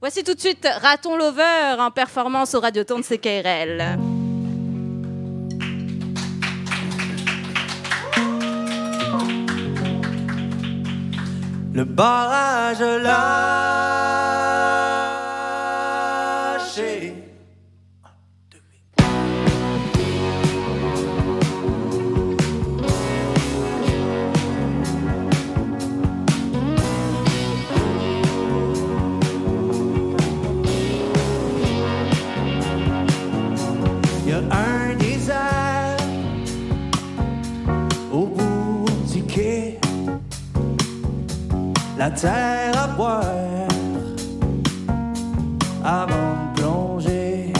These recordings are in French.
Voici tout de suite Raton Lover en performance au Radioton de CKRL. Le barrage là. La terre à boire avant de plonger.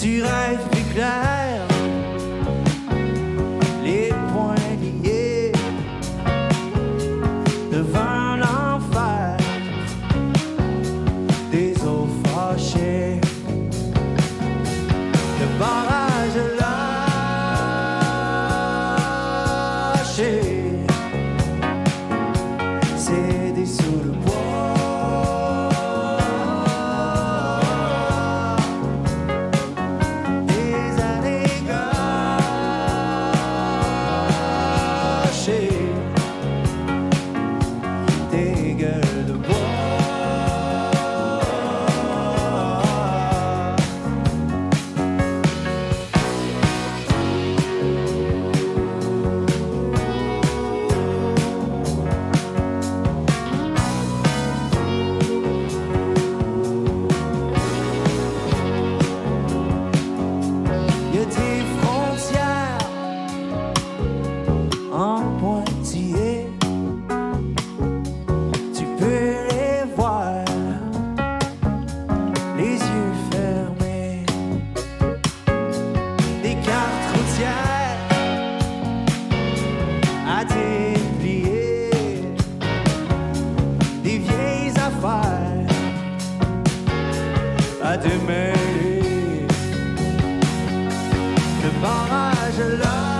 Tu rêves plus clair, céder sous le poids des années des frontières en pointillé. Tu peux les voir, les yeux fermés. Des cartes routières à déplier, des vieilles affaires à demain. barrage là.